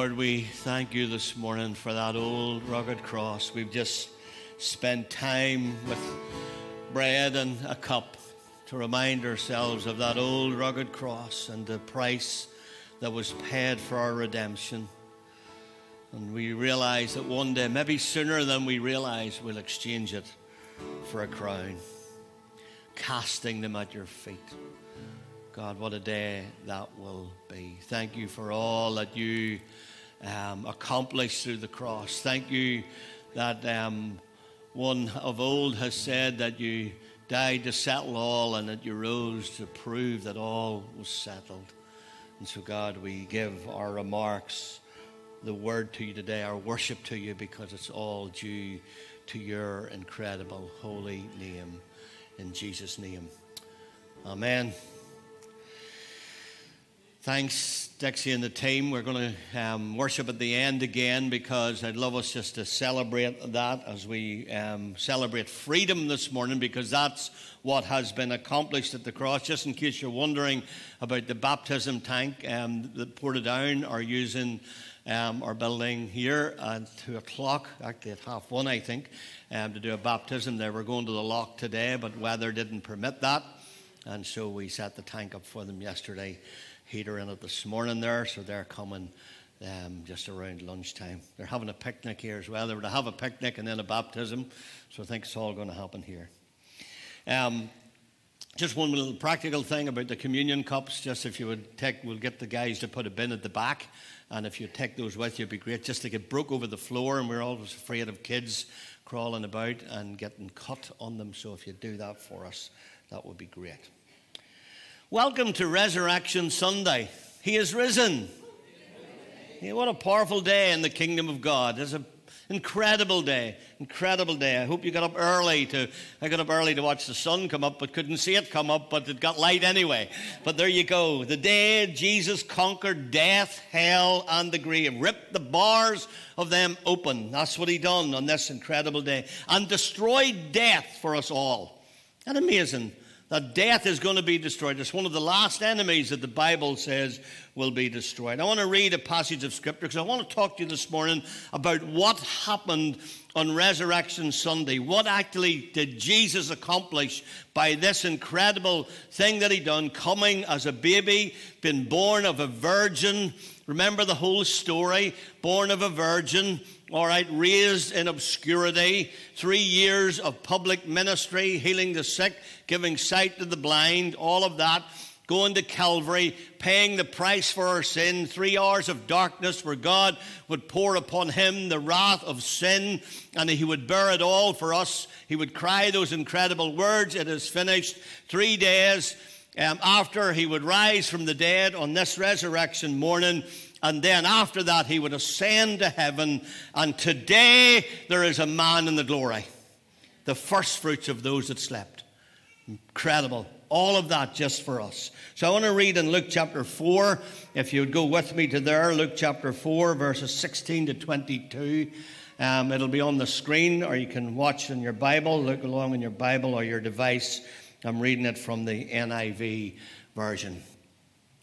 Lord, we thank you this morning for that old rugged cross. We've just spent time with bread and a cup to remind ourselves of that old rugged cross and the price that was paid for our redemption. And we realize that one day, maybe sooner than we realize, we'll exchange it for a crown, casting them at your feet. God, what a day that will be. Thank you for all that you um, accomplished through the cross. Thank you that um, one of old has said that you died to settle all and that you rose to prove that all was settled. And so, God, we give our remarks, the word to you today, our worship to you, because it's all due to your incredible holy name. In Jesus' name. Amen. Thanks, Dixie and the team. We're going to um, worship at the end again because I'd love us just to celebrate that as we um, celebrate freedom this morning because that's what has been accomplished at the cross. Just in case you're wondering about the baptism tank um, that Portadown are using um, our building here at 2 o'clock, actually at half one, I think, um, to do a baptism. They were going to the lock today, but weather didn't permit that. And so we set the tank up for them yesterday heater in it this morning there, so they're coming um, just around lunchtime. They're having a picnic here as well. They were to have a picnic and then a baptism, so I think it's all going to happen here. Um, just one little practical thing about the communion cups. Just if you would take, we'll get the guys to put a bin at the back, and if you take those with you, it'd be great. Just to get broke over the floor, and we're always afraid of kids crawling about and getting cut on them. So if you do that for us, that would be great. Welcome to Resurrection Sunday. He is risen. Yeah, what a powerful day in the kingdom of God. It's an incredible day. Incredible day. I hope you got up early to I got up early to watch the sun come up, but couldn't see it come up, but it got light anyway. But there you go. The day Jesus conquered death, hell, and the grave, ripped the bars of them open. That's what he done on this incredible day. And destroyed death for us all. Isn't amazing? That death is going to be destroyed. It's one of the last enemies that the Bible says will be destroyed. I want to read a passage of Scripture because I want to talk to you this morning about what happened on Resurrection Sunday. What actually did Jesus accomplish by this incredible thing that he done, coming as a baby, been born of a virgin. Remember the whole story? Born of a virgin all right, raised in obscurity, three years of public ministry, healing the sick, giving sight to the blind, all of that, going to Calvary, paying the price for our sin, three hours of darkness where God would pour upon him the wrath of sin and he would bear it all for us. He would cry those incredible words, It is finished. Three days um, after he would rise from the dead on this resurrection morning and then after that, he would ascend to heaven. And today, there is a man in the glory, the first fruits of those that slept. Incredible. All of that just for us. So I want to read in Luke chapter 4. If you would go with me to there, Luke chapter 4, verses 16 to 22. Um, it'll be on the screen, or you can watch in your Bible, look along in your Bible or your device. I'm reading it from the NIV version.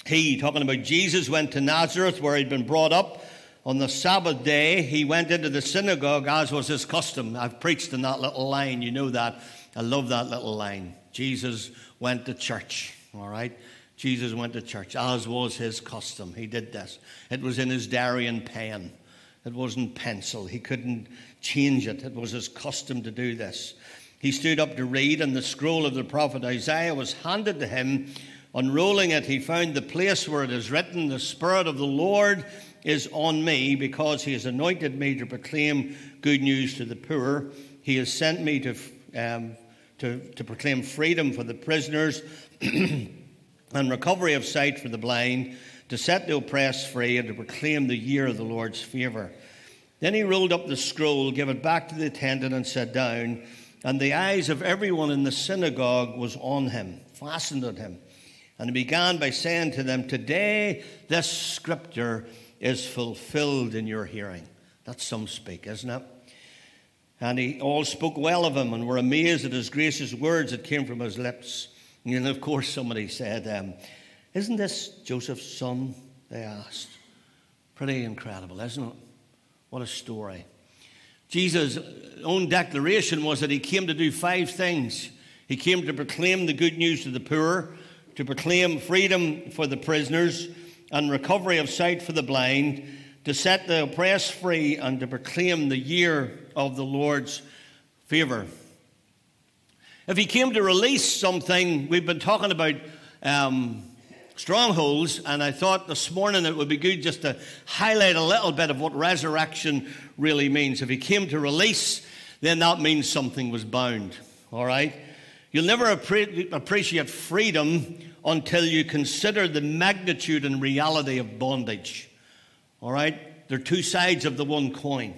He, talking about Jesus, went to Nazareth where he'd been brought up. On the Sabbath day, he went into the synagogue as was his custom. I've preached in that little line, you know that. I love that little line. Jesus went to church, all right? Jesus went to church, as was his custom. He did this. It was in his diary and pen, it wasn't pencil. He couldn't change it. It was his custom to do this. He stood up to read, and the scroll of the prophet Isaiah was handed to him. Unrolling it, he found the place where it is written, The Spirit of the Lord is on me because he has anointed me to proclaim good news to the poor. He has sent me to, um, to, to proclaim freedom for the prisoners and recovery of sight for the blind, to set the oppressed free, and to proclaim the year of the Lord's favour. Then he rolled up the scroll, gave it back to the attendant, and sat down. And the eyes of everyone in the synagogue was on him, fastened on him. And he began by saying to them, Today this scripture is fulfilled in your hearing. That's some speak, isn't it? And he all spoke well of him and were amazed at his gracious words that came from his lips. And of course, somebody said, um, Isn't this Joseph's son? They asked. Pretty incredible, isn't it? What a story. Jesus' own declaration was that he came to do five things. He came to proclaim the good news to the poor, to proclaim freedom for the prisoners, and recovery of sight for the blind, to set the oppressed free, and to proclaim the year of the Lord's favor. If he came to release something, we've been talking about um, strongholds, and I thought this morning it would be good just to highlight a little bit of what resurrection really means. If he came to release, then that means something was bound. All right? You'll never appre- appreciate freedom until you consider the magnitude and reality of bondage. All right? They're two sides of the one coin.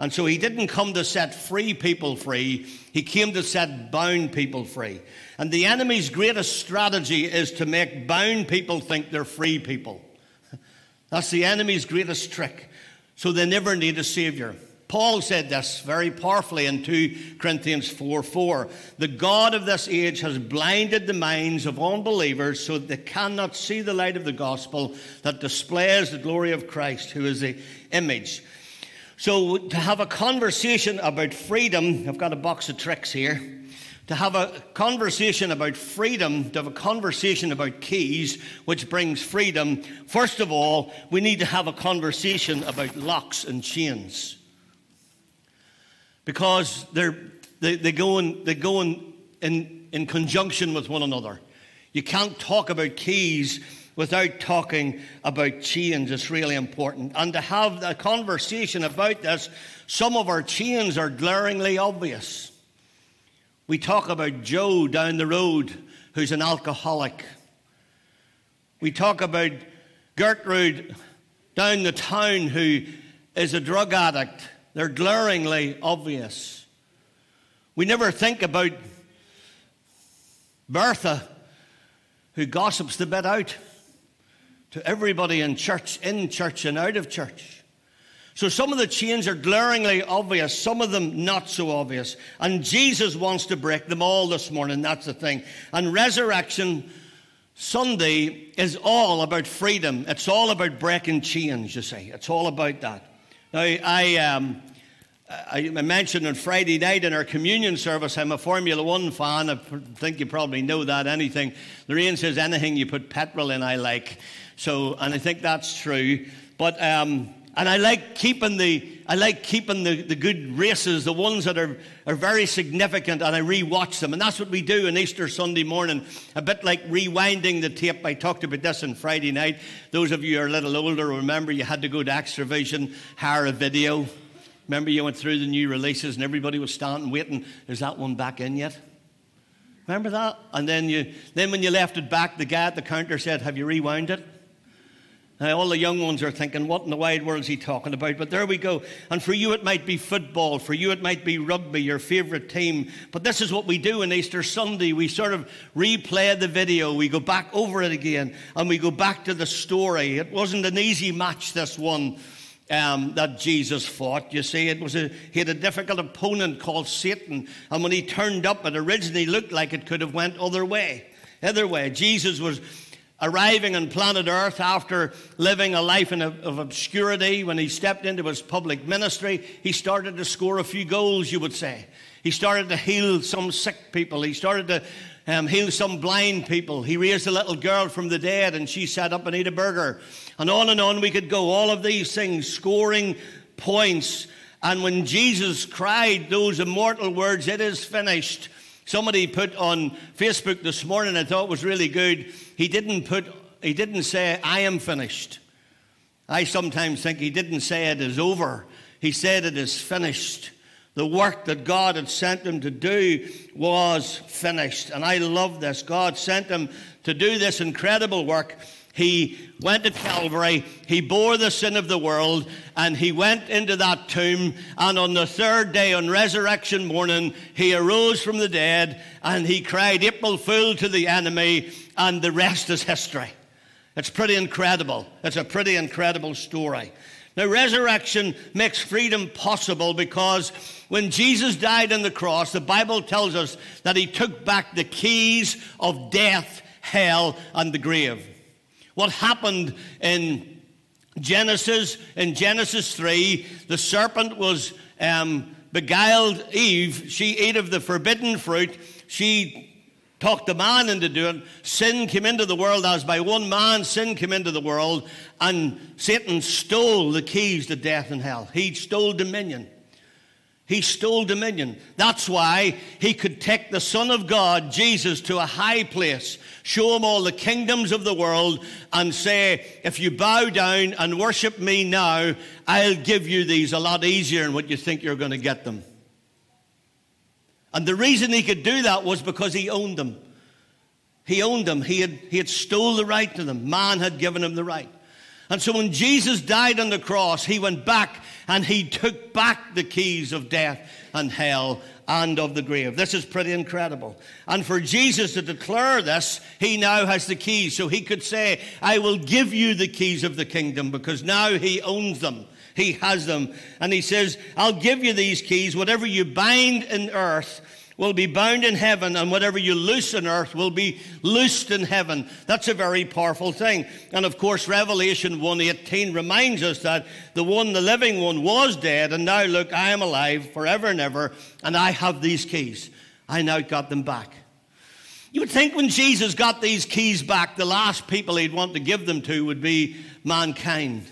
And so he didn't come to set free people free, he came to set bound people free. And the enemy's greatest strategy is to make bound people think they're free people. That's the enemy's greatest trick. So they never need a savior. Paul said this very powerfully in 2 Corinthians 4 4. The God of this age has blinded the minds of unbelievers so that they cannot see the light of the gospel that displays the glory of Christ, who is the image. So, to have a conversation about freedom, I've got a box of tricks here. To have a conversation about freedom, to have a conversation about keys, which brings freedom, first of all, we need to have a conversation about locks and chains because they're, they, they go, in, they go in, in, in conjunction with one another. You can't talk about keys without talking about chains. It's really important. And to have a conversation about this, some of our chains are glaringly obvious. We talk about Joe down the road who's an alcoholic. We talk about Gertrude down the town who is a drug addict. They're glaringly obvious. We never think about Bertha, who gossips the bit out to everybody in church, in church, and out of church. So some of the chains are glaringly obvious, some of them not so obvious. And Jesus wants to break them all this morning. That's the thing. And Resurrection Sunday is all about freedom. It's all about breaking chains, you see. It's all about that. Now, I, um, I mentioned on Friday night in our communion service, I'm a Formula One fan. I think you probably know that. Anything, Lorraine says, anything you put petrol in, I like. So, and I think that's true. But, um, and I like keeping the, I like keeping the, the good races, the ones that are, are very significant, and I rewatch them. And that's what we do on Easter Sunday morning, a bit like rewinding the tape. I talked about this on Friday night. Those of you who are a little older remember you had to go to Xtra-vision, hire a video. Remember, you went through the new releases and everybody was standing waiting. Is that one back in yet? Remember that? And then, you, then when you left it back, the guy at the counter said, Have you rewound it? Now, all the young ones are thinking, what in the wide world is he talking about? But there we go. And for you, it might be football. For you, it might be rugby, your favourite team. But this is what we do on Easter Sunday. We sort of replay the video. We go back over it again and we go back to the story. It wasn't an easy match, this one um, that Jesus fought. You see, it was a, he had a difficult opponent called Satan, and when he turned up, it originally looked like it could have went other way. Other way, Jesus was arriving on planet Earth after living a life a, of obscurity. When he stepped into his public ministry, he started to score a few goals. You would say he started to heal some sick people. He started to um, heal some blind people. He raised a little girl from the dead and she sat up and ate a burger. And on and on we could go. All of these things, scoring points. And when Jesus cried those immortal words, it is finished. Somebody put on Facebook this morning, I thought was really good. He didn't put, he didn't say, I am finished. I sometimes think he didn't say it is over. He said it is finished. The work that God had sent him to do was finished. And I love this. God sent him to do this incredible work. He went to Calvary, he bore the sin of the world, and he went into that tomb. And on the third day, on resurrection morning, he arose from the dead and he cried, April Fool to the enemy, and the rest is history. It's pretty incredible. It's a pretty incredible story. Now, resurrection makes freedom possible because when Jesus died on the cross, the Bible tells us that he took back the keys of death, hell, and the grave. What happened in Genesis, in Genesis 3, the serpent was um, beguiled Eve. She ate of the forbidden fruit. She talked the man into doing. Sin came into the world as by one man sin came into the world, and Satan stole the keys to death and hell. He stole dominion. He stole dominion. That's why he could take the Son of God, Jesus, to a high place, show him all the kingdoms of the world, and say, If you bow down and worship me now, I'll give you these a lot easier than what you think you're going to get them. And the reason he could do that was because he owned them. He owned them. He had, he had stole the right to them. Man had given him the right. And so when Jesus died on the cross, he went back and he took back the keys of death and hell and of the grave. This is pretty incredible. And for Jesus to declare this, he now has the keys. So he could say, I will give you the keys of the kingdom because now he owns them. He has them. And he says, I'll give you these keys. Whatever you bind in earth will be bound in heaven, and whatever you loose on earth will be loosed in heaven. That's a very powerful thing. And of course, Revelation 1:18 reminds us that the one, the living one, was dead, and now look, I am alive forever and ever, and I have these keys. I now got them back. You would think when Jesus got these keys back, the last people he'd want to give them to would be mankind.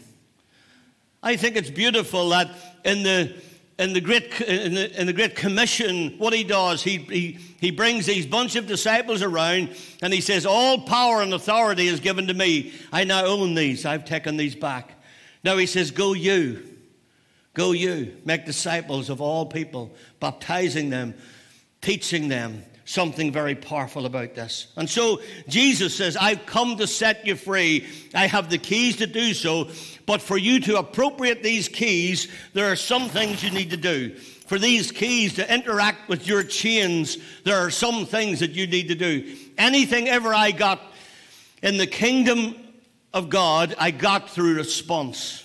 I think it's beautiful that in the in the great in the, in the great commission what he does he, he he brings these bunch of disciples around and he says all power and authority is given to me. I now own these. I've taken these back. Now he says go you. Go you. Make disciples of all people baptizing them teaching them something very powerful about this. And so Jesus says, I've come to set you free. I have the keys to do so. But for you to appropriate these keys, there are some things you need to do. For these keys to interact with your chains, there are some things that you need to do. Anything ever I got in the kingdom of God, I got through response.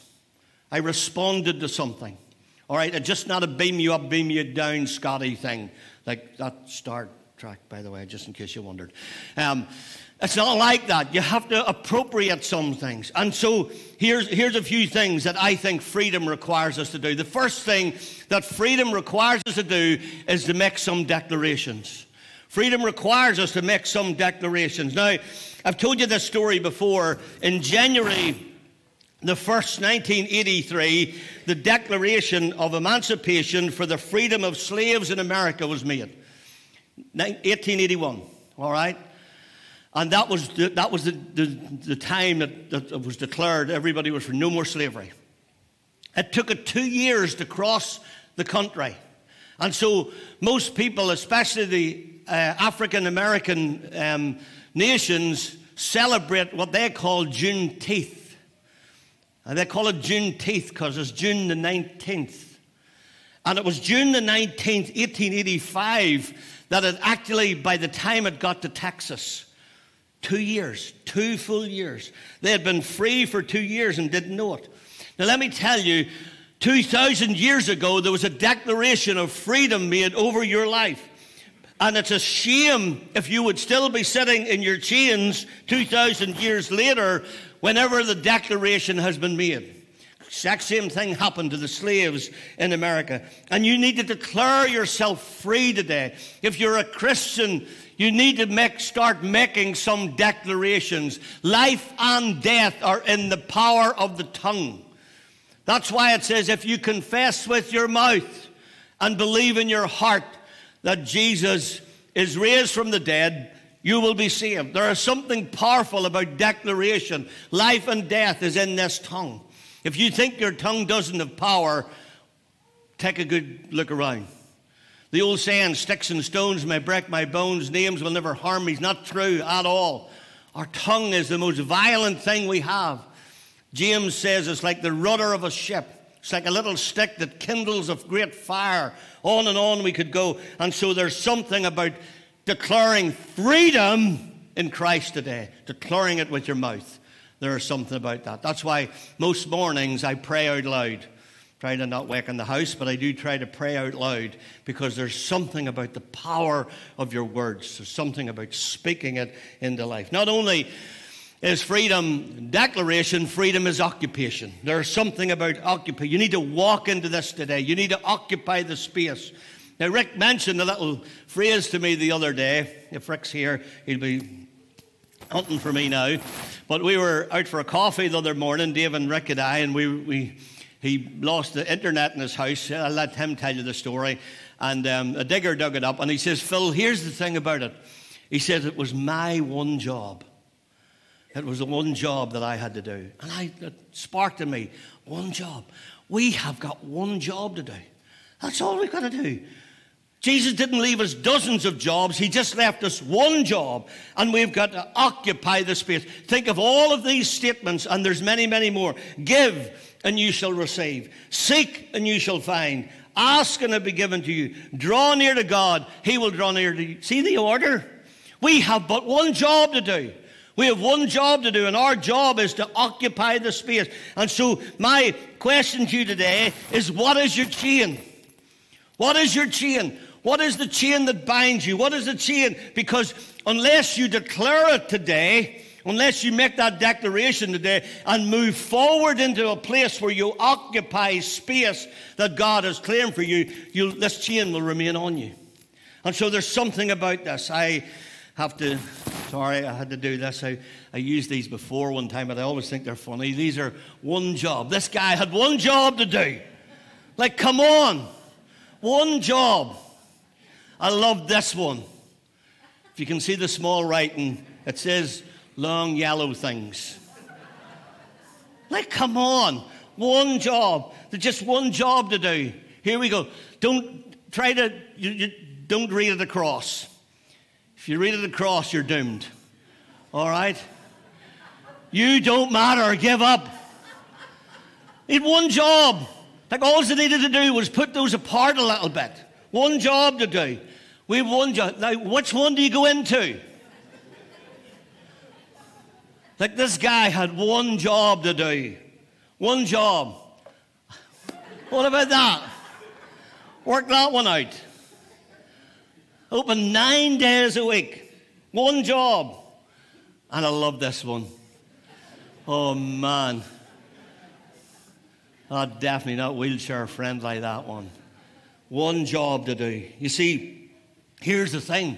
I responded to something. All right, it's just not a beam you up, beam you down, Scotty thing, like that Star Trek, by the way, just in case you wondered. Um, it's not like that. You have to appropriate some things. And so here's, here's a few things that I think freedom requires us to do. The first thing that freedom requires us to do is to make some declarations. Freedom requires us to make some declarations. Now, I've told you this story before. In January the first 1983, the Declaration of Emancipation for the Freedom of Slaves in America was made. 1881, all right? And that was the, that was the, the, the time that, that it was declared everybody was for no more slavery. It took it two years to cross the country. And so most people, especially the uh, African American um, nations, celebrate what they call Juneteenth. And they call it Juneteenth because it's June the 19th. And it was June the 19th, 1885, that it actually, by the time it got to Texas, two years, two full years, they had been free for two years and didn't know it. Now, let me tell you, 2,000 years ago, there was a declaration of freedom made over your life. And it's a shame if you would still be sitting in your chains 2,000 years later whenever the declaration has been made. Exact same thing happened to the slaves in America. And you need to declare yourself free today. If you're a Christian, you need to make, start making some declarations. Life and death are in the power of the tongue. That's why it says if you confess with your mouth and believe in your heart that Jesus is raised from the dead, you will be saved. There is something powerful about declaration. Life and death is in this tongue. If you think your tongue doesn't have power, take a good look around. The old saying, sticks and stones may break my bones, names will never harm me, is not true at all. Our tongue is the most violent thing we have. James says it's like the rudder of a ship. It's like a little stick that kindles a great fire. On and on we could go. And so there's something about declaring freedom in Christ today, declaring it with your mouth. There is something about that. That's why most mornings I pray out loud. Try to not wake in the house, but I do try to pray out loud because there's something about the power of your words. There's something about speaking it into life. Not only is freedom declaration, freedom is occupation. There's something about occupy. You need to walk into this today. You need to occupy the space. Now, Rick mentioned a little phrase to me the other day. If Rick's here, he'll be hunting for me now. But we were out for a coffee the other morning, Dave and Rick and I, and we, we he lost the internet in his house. I'll let him tell you the story. And um, a digger dug it up, and he says, Phil, here's the thing about it. He says, It was my one job. It was the one job that I had to do. And I, it sparked in me one job. We have got one job to do. That's all we've got to do. Jesus didn't leave us dozens of jobs, He just left us one job, and we've got to occupy the space. Think of all of these statements, and there's many, many more. Give, and you shall receive. Seek, and you shall find. Ask, and it will be given to you. Draw near to God, He will draw near to you. See the order? We have but one job to do. We have one job to do, and our job is to occupy the space. And so, my question to you today is what is your chain? What is your chain? What is the chain that binds you? What is the chain? Because unless you declare it today, unless you make that declaration today and move forward into a place where you occupy space that God has claimed for you, this chain will remain on you. And so there's something about this. I have to, sorry, I had to do this. I, I used these before one time, but I always think they're funny. These are one job. This guy had one job to do. Like, come on, one job. I love this one. If you can see the small writing, it says long yellow things. Like, come on, one job. There's just one job to do. Here we go. Don't try to, you, you, don't read it across. If you read it across, you're doomed. All right? You don't matter. Give up. It one job. Like all they needed to do was put those apart a little bit. One job to do. We one job. Now, which one do you go into? Like this guy had one job to do. One job. What about that? Work that one out. Open nine days a week. One job. And I love this one. Oh man. Oh, definitely not wheelchair friendly, that one. One job to do. You see, here's the thing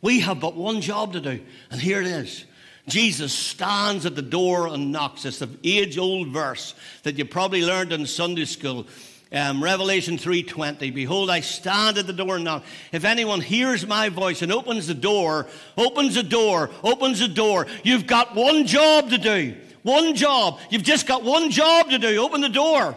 we have but one job to do, and here it is. Jesus stands at the door and knocks. It's an age old verse that you probably learned in Sunday school. Um, Revelation 3:20 Behold I stand at the door and knock if anyone hears my voice and opens the door opens the door opens the door you've got one job to do one job you've just got one job to do open the door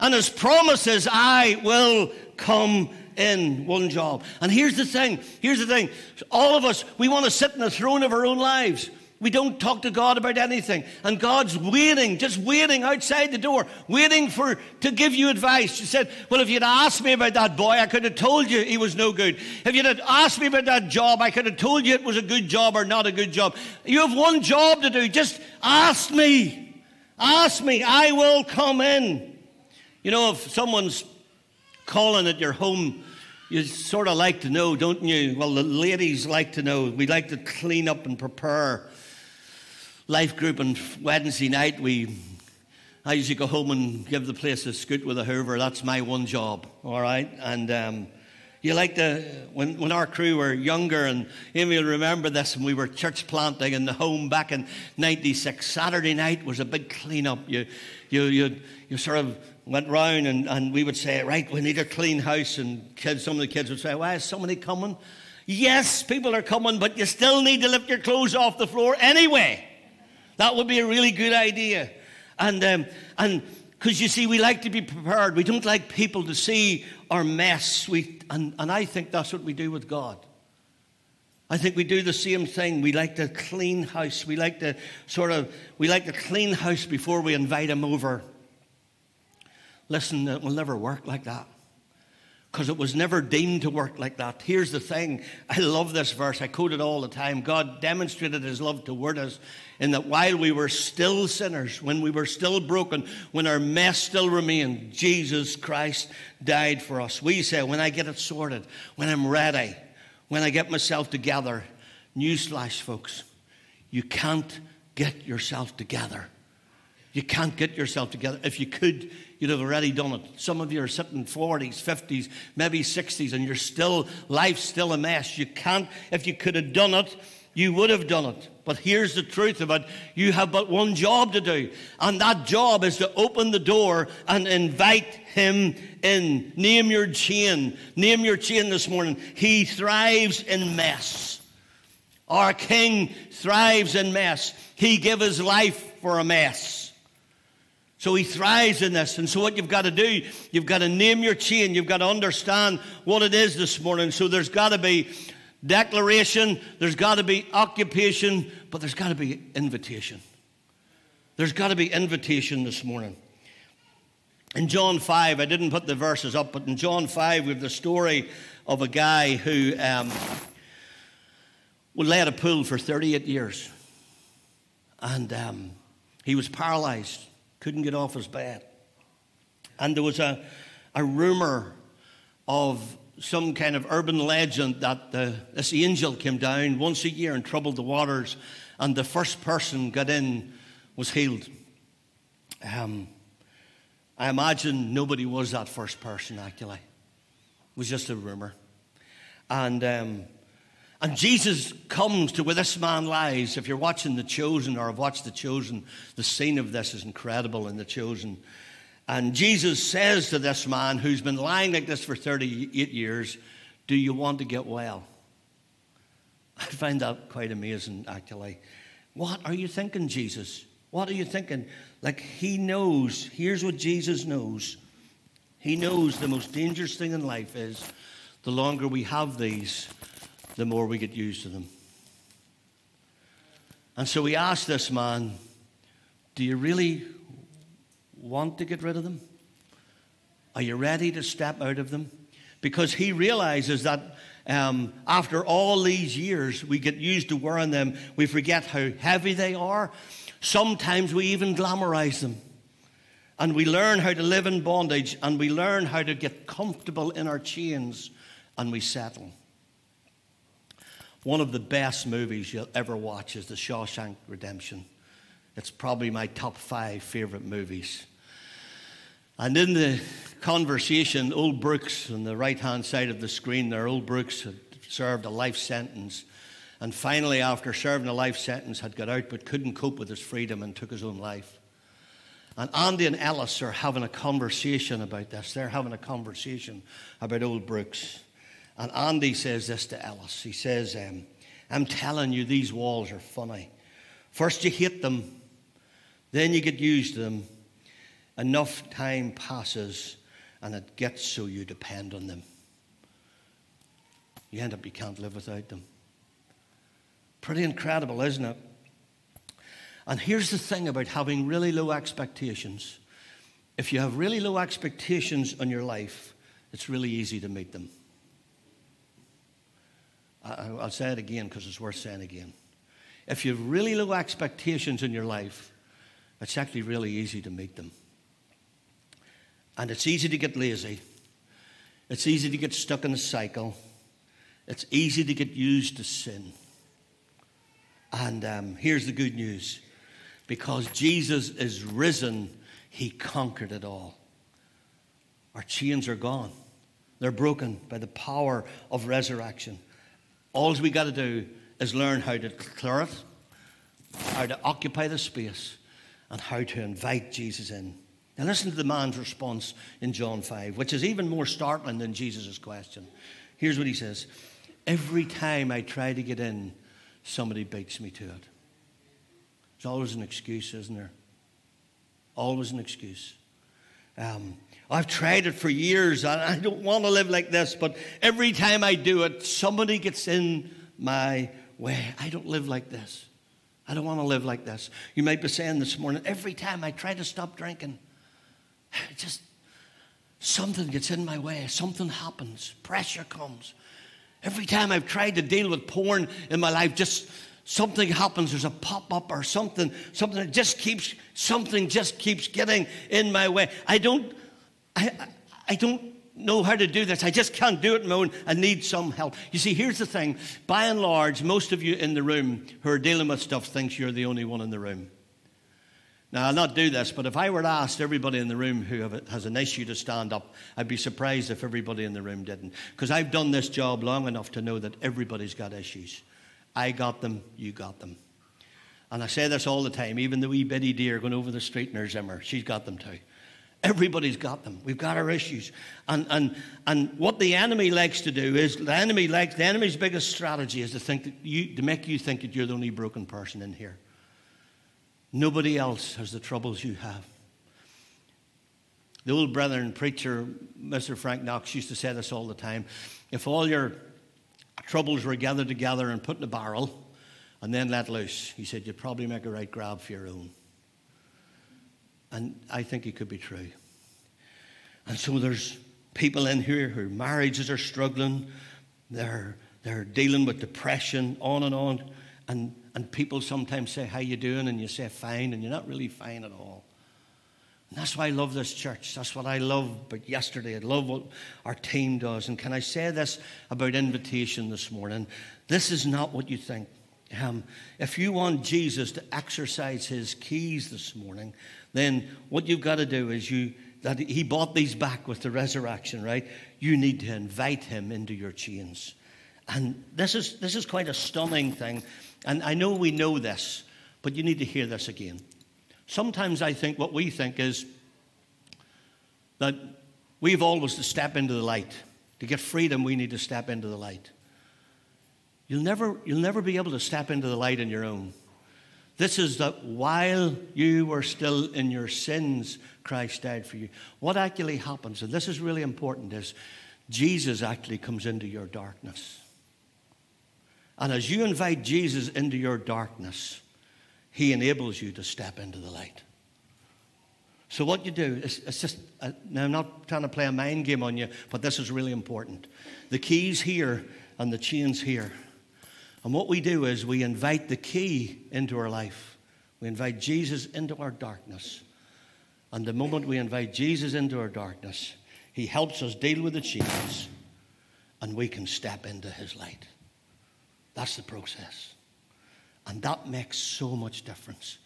and his promise is I will come in one job and here's the thing here's the thing all of us we want to sit in the throne of our own lives we don't talk to God about anything. And God's waiting, just waiting outside the door, waiting for to give you advice. She said, Well, if you'd asked me about that boy, I could have told you he was no good. If you'd asked me about that job, I could have told you it was a good job or not a good job. You have one job to do. Just ask me. Ask me. I will come in. You know, if someone's calling at your home, you sort of like to know, don't you? Well, the ladies like to know. We like to clean up and prepare life group on Wednesday night, we I usually go home and give the place a scoot with a hoover. That's my one job, all right? And um, you like to, when, when our crew were younger, and Amy will remember this, and we were church planting in the home back in 96. Saturday night was a big clean-up. You, you, you, you sort of went round, and, and we would say, right, we need a clean house. And kids, some of the kids would say, why is somebody coming? Yes, people are coming, but you still need to lift your clothes off the floor anyway. That would be a really good idea. And, um, and because you see, we like to be prepared. We don't like people to see our mess. We, and, and I think that's what we do with God. I think we do the same thing. We like to clean house. We like to sort of we like to clean house before we invite him over. Listen, it will never work like that. Because it was never deemed to work like that. Here's the thing. I love this verse. I quote it all the time. God demonstrated his love toward us in that while we were still sinners, when we were still broken, when our mess still remained, Jesus Christ died for us. We say, when I get it sorted, when I'm ready, when I get myself together, newsflash, folks, you can't get yourself together. You can't get yourself together. If you could, you'd have already done it. Some of you are sitting 40s, 50s, maybe 60s, and you're still, life's still a mess. You can't, if you could have done it, you would have done it. But here's the truth of it you have but one job to do, and that job is to open the door and invite him in. Name your chain. Name your chain this morning. He thrives in mess. Our King thrives in mess. He gave his life for a mess. So he thrives in this. And so, what you've got to do, you've got to name your chain. You've got to understand what it is this morning. So, there's got to be declaration, there's got to be occupation, but there's got to be invitation. There's got to be invitation this morning. In John 5, I didn't put the verses up, but in John 5, we have the story of a guy who um, lay at a pool for 38 years. And um, he was paralyzed, couldn't get off his bed. And there was a, a rumor of some kind of urban legend that the, this angel came down once a year and troubled the waters, and the first person got in was healed. Um, I imagine nobody was that first person, actually. It was just a rumor. And, um, and Jesus comes to where this man lies. If you're watching The Chosen or have watched The Chosen, the scene of this is incredible in The Chosen. And Jesus says to this man who's been lying like this for 38 years, Do you want to get well? I find that quite amazing, actually. What are you thinking, Jesus? What are you thinking? Like, he knows, here's what Jesus knows. He knows the most dangerous thing in life is the longer we have these, the more we get used to them. And so we asked this man, Do you really want to get rid of them? Are you ready to step out of them? Because he realizes that um, after all these years, we get used to wearing them. We forget how heavy they are. Sometimes we even glamorize them. And we learn how to live in bondage and we learn how to get comfortable in our chains and we settle. One of the best movies you'll ever watch is The Shawshank Redemption. It's probably my top five favorite movies. And in the conversation, old Brooks on the right hand side of the screen there, old Brooks had served a life sentence. And finally, after serving a life sentence, had got out but couldn't cope with his freedom and took his own life. And Andy and Ellis are having a conversation about this. They're having a conversation about old Brooks. And Andy says this to Ellis. He says, um, I'm telling you, these walls are funny. First, you hate them, then you get used to them, enough time passes and it gets so you depend on them. You end up, you can't live without them. Pretty incredible, isn't it? And here's the thing about having really low expectations. If you have really low expectations on your life, it's really easy to meet them. I'll say it again because it's worth saying again. If you have really low expectations in your life, it's actually really easy to meet them. And it's easy to get lazy. It's easy to get stuck in a cycle. It's easy to get used to sin. And um, here's the good news because Jesus is risen, he conquered it all. Our chains are gone, they're broken by the power of resurrection. All we got to do is learn how to clear it, how to occupy the space, and how to invite Jesus in. Now, listen to the man's response in John 5, which is even more startling than Jesus' question. Here's what he says Every time I try to get in, somebody beats me to it. There's always an excuse, isn't there? Always an excuse. Um, I've tried it for years and I don't want to live like this, but every time I do it, somebody gets in my way. I don't live like this. I don't want to live like this. You might be saying this morning, every time I try to stop drinking, just something gets in my way. Something happens. Pressure comes. Every time I've tried to deal with porn in my life, just something happens. There's a pop up or something. Something just keeps something just keeps getting in my way. I don't. I, I don't know how to do this. I just can't do it my own. I need some help. You see, here's the thing. By and large, most of you in the room who are dealing with stuff thinks you're the only one in the room. Now, I'll not do this, but if I were to ask everybody in the room who has an issue to stand up, I'd be surprised if everybody in the room didn't. Because I've done this job long enough to know that everybody's got issues. I got them, you got them. And I say this all the time, even the wee bitty dear going over the street in her Zimmer, she's got them too. Everybody's got them. We've got our issues. And, and, and what the enemy likes to do is the enemy likes the enemy's biggest strategy is to think that you to make you think that you're the only broken person in here. Nobody else has the troubles you have. The old brother and preacher, Mr. Frank Knox, used to say this all the time. If all your troubles were gathered together and put in a barrel and then let loose, he said, you'd probably make a right grab for your own. And I think it could be true. And so there's people in here whose marriages are struggling, they're, they're dealing with depression, on and on. And, and people sometimes say, How you doing? And you say, Fine, and you're not really fine at all. And that's why I love this church. That's what I love But yesterday. I love what our team does. And can I say this about invitation this morning? This is not what you think. Um, if you want Jesus to exercise his keys this morning, then what you've got to do is you that he bought these back with the resurrection, right? You need to invite him into your chains. And this is this is quite a stunning thing. And I know we know this, but you need to hear this again. Sometimes I think what we think is that we've always to step into the light. To get freedom, we need to step into the light. You'll never, you'll never be able to step into the light on your own. This is that while you were still in your sins, Christ died for you. What actually happens, and this is really important, is Jesus actually comes into your darkness. And as you invite Jesus into your darkness, he enables you to step into the light. So, what you do is it's just, uh, now I'm not trying to play a mind game on you, but this is really important. The key's here and the chain's here. And what we do is we invite the key into our life. We invite Jesus into our darkness. And the moment we invite Jesus into our darkness, he helps us deal with the chains and we can step into his light. That's the process. And that makes so much difference.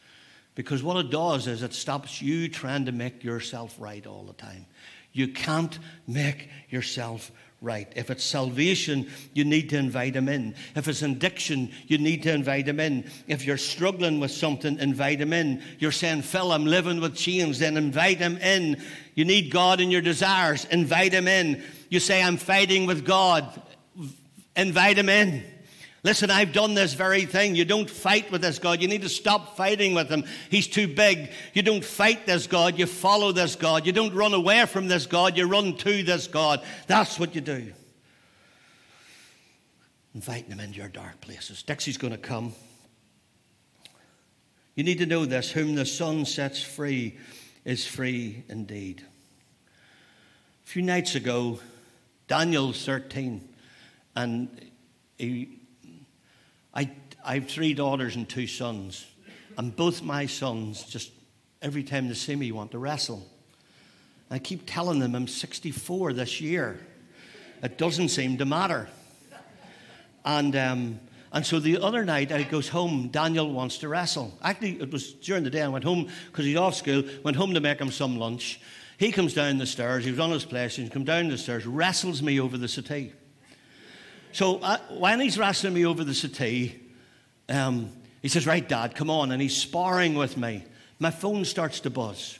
Because what it does is it stops you trying to make yourself right all the time. You can't make yourself right. If it's salvation, you need to invite him in. If it's addiction, you need to invite him in. If you're struggling with something, invite him in. You're saying, Phil, I'm living with chains, then invite him in. You need God in your desires, invite him in. You say, I'm fighting with God, invite him in. Listen, I've done this very thing. You don't fight with this God. You need to stop fighting with him. He's too big. You don't fight this God. You follow this God. You don't run away from this God. You run to this God. That's what you do. Inviting him into your dark places. Dixie's going to come. You need to know this whom the Son sets free is free indeed. A few nights ago, Daniel 13, and he I, I have three daughters and two sons, and both my sons just every time they see me want to wrestle. I keep telling them I'm 64 this year. It doesn't seem to matter. And, um, and so the other night I goes home, Daniel wants to wrestle. Actually, it was during the day. I went home because he's off school, went home to make him some lunch. He comes down the stairs, he was on his he comes down the stairs, wrestles me over the settee. So uh, when he's wrestling me over the settee, um, he says, Right, Dad, come on. And he's sparring with me. My phone starts to buzz.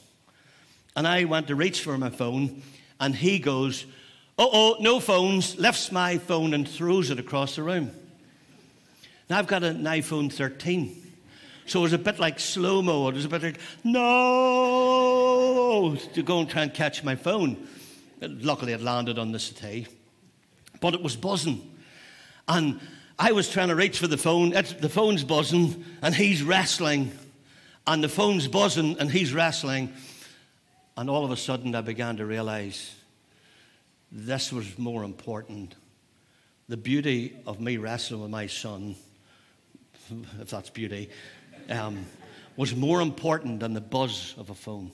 And I went to reach for my phone, and he goes, Oh, oh, no phones, lifts my phone and throws it across the room. Now I've got an iPhone 13. So it was a bit like slow mo. It was a bit like, no, to go and try and catch my phone. Luckily, it landed on the settee. But it was buzzing. And I was trying to reach for the phone. It's, the phone's buzzing, and he's wrestling. And the phone's buzzing, and he's wrestling. And all of a sudden, I began to realize this was more important. The beauty of me wrestling with my son, if that's beauty, um, was more important than the buzz of a phone.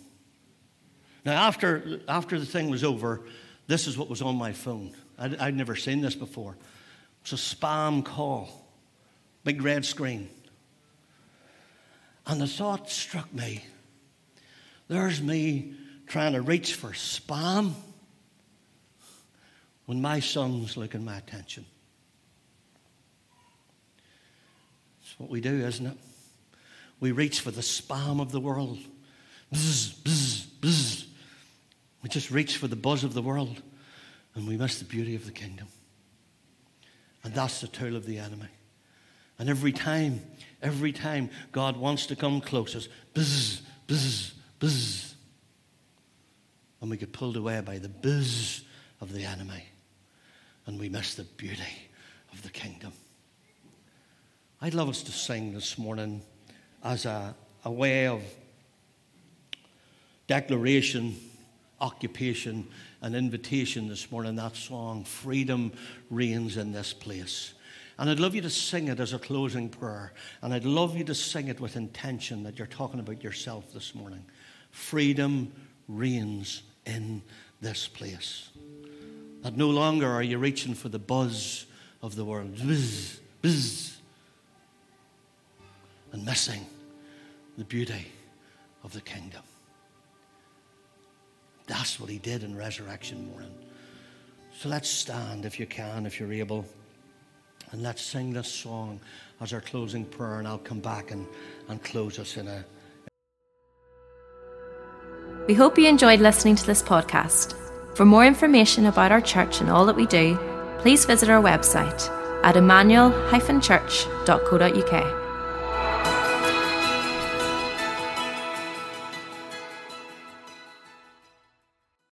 Now, after, after the thing was over, this is what was on my phone. I'd, I'd never seen this before. It was a spam call, big red screen. And the thought struck me there's me trying to reach for spam when my son's looking my attention. It's what we do, isn't it? We reach for the spam of the world. Bzz, bzz, bzz. We just reach for the buzz of the world and we miss the beauty of the kingdom. And that's the tool of the enemy. And every time, every time God wants to come close us, bzz, bzz, bzz. And we get pulled away by the buzz of the enemy. And we miss the beauty of the kingdom. I'd love us to sing this morning as a, a way of declaration occupation and invitation this morning, that song, Freedom Reigns in This Place. And I'd love you to sing it as a closing prayer. And I'd love you to sing it with intention that you're talking about yourself this morning. Freedom reigns in this place. That no longer are you reaching for the buzz of the world, buzz, buzz, and missing the beauty of the kingdom. That's what he did in resurrection morning. So let's stand if you can, if you're able, and let's sing this song as our closing prayer, and I'll come back and, and close us in a. We hope you enjoyed listening to this podcast. For more information about our church and all that we do, please visit our website at emmanuel-church.co.uk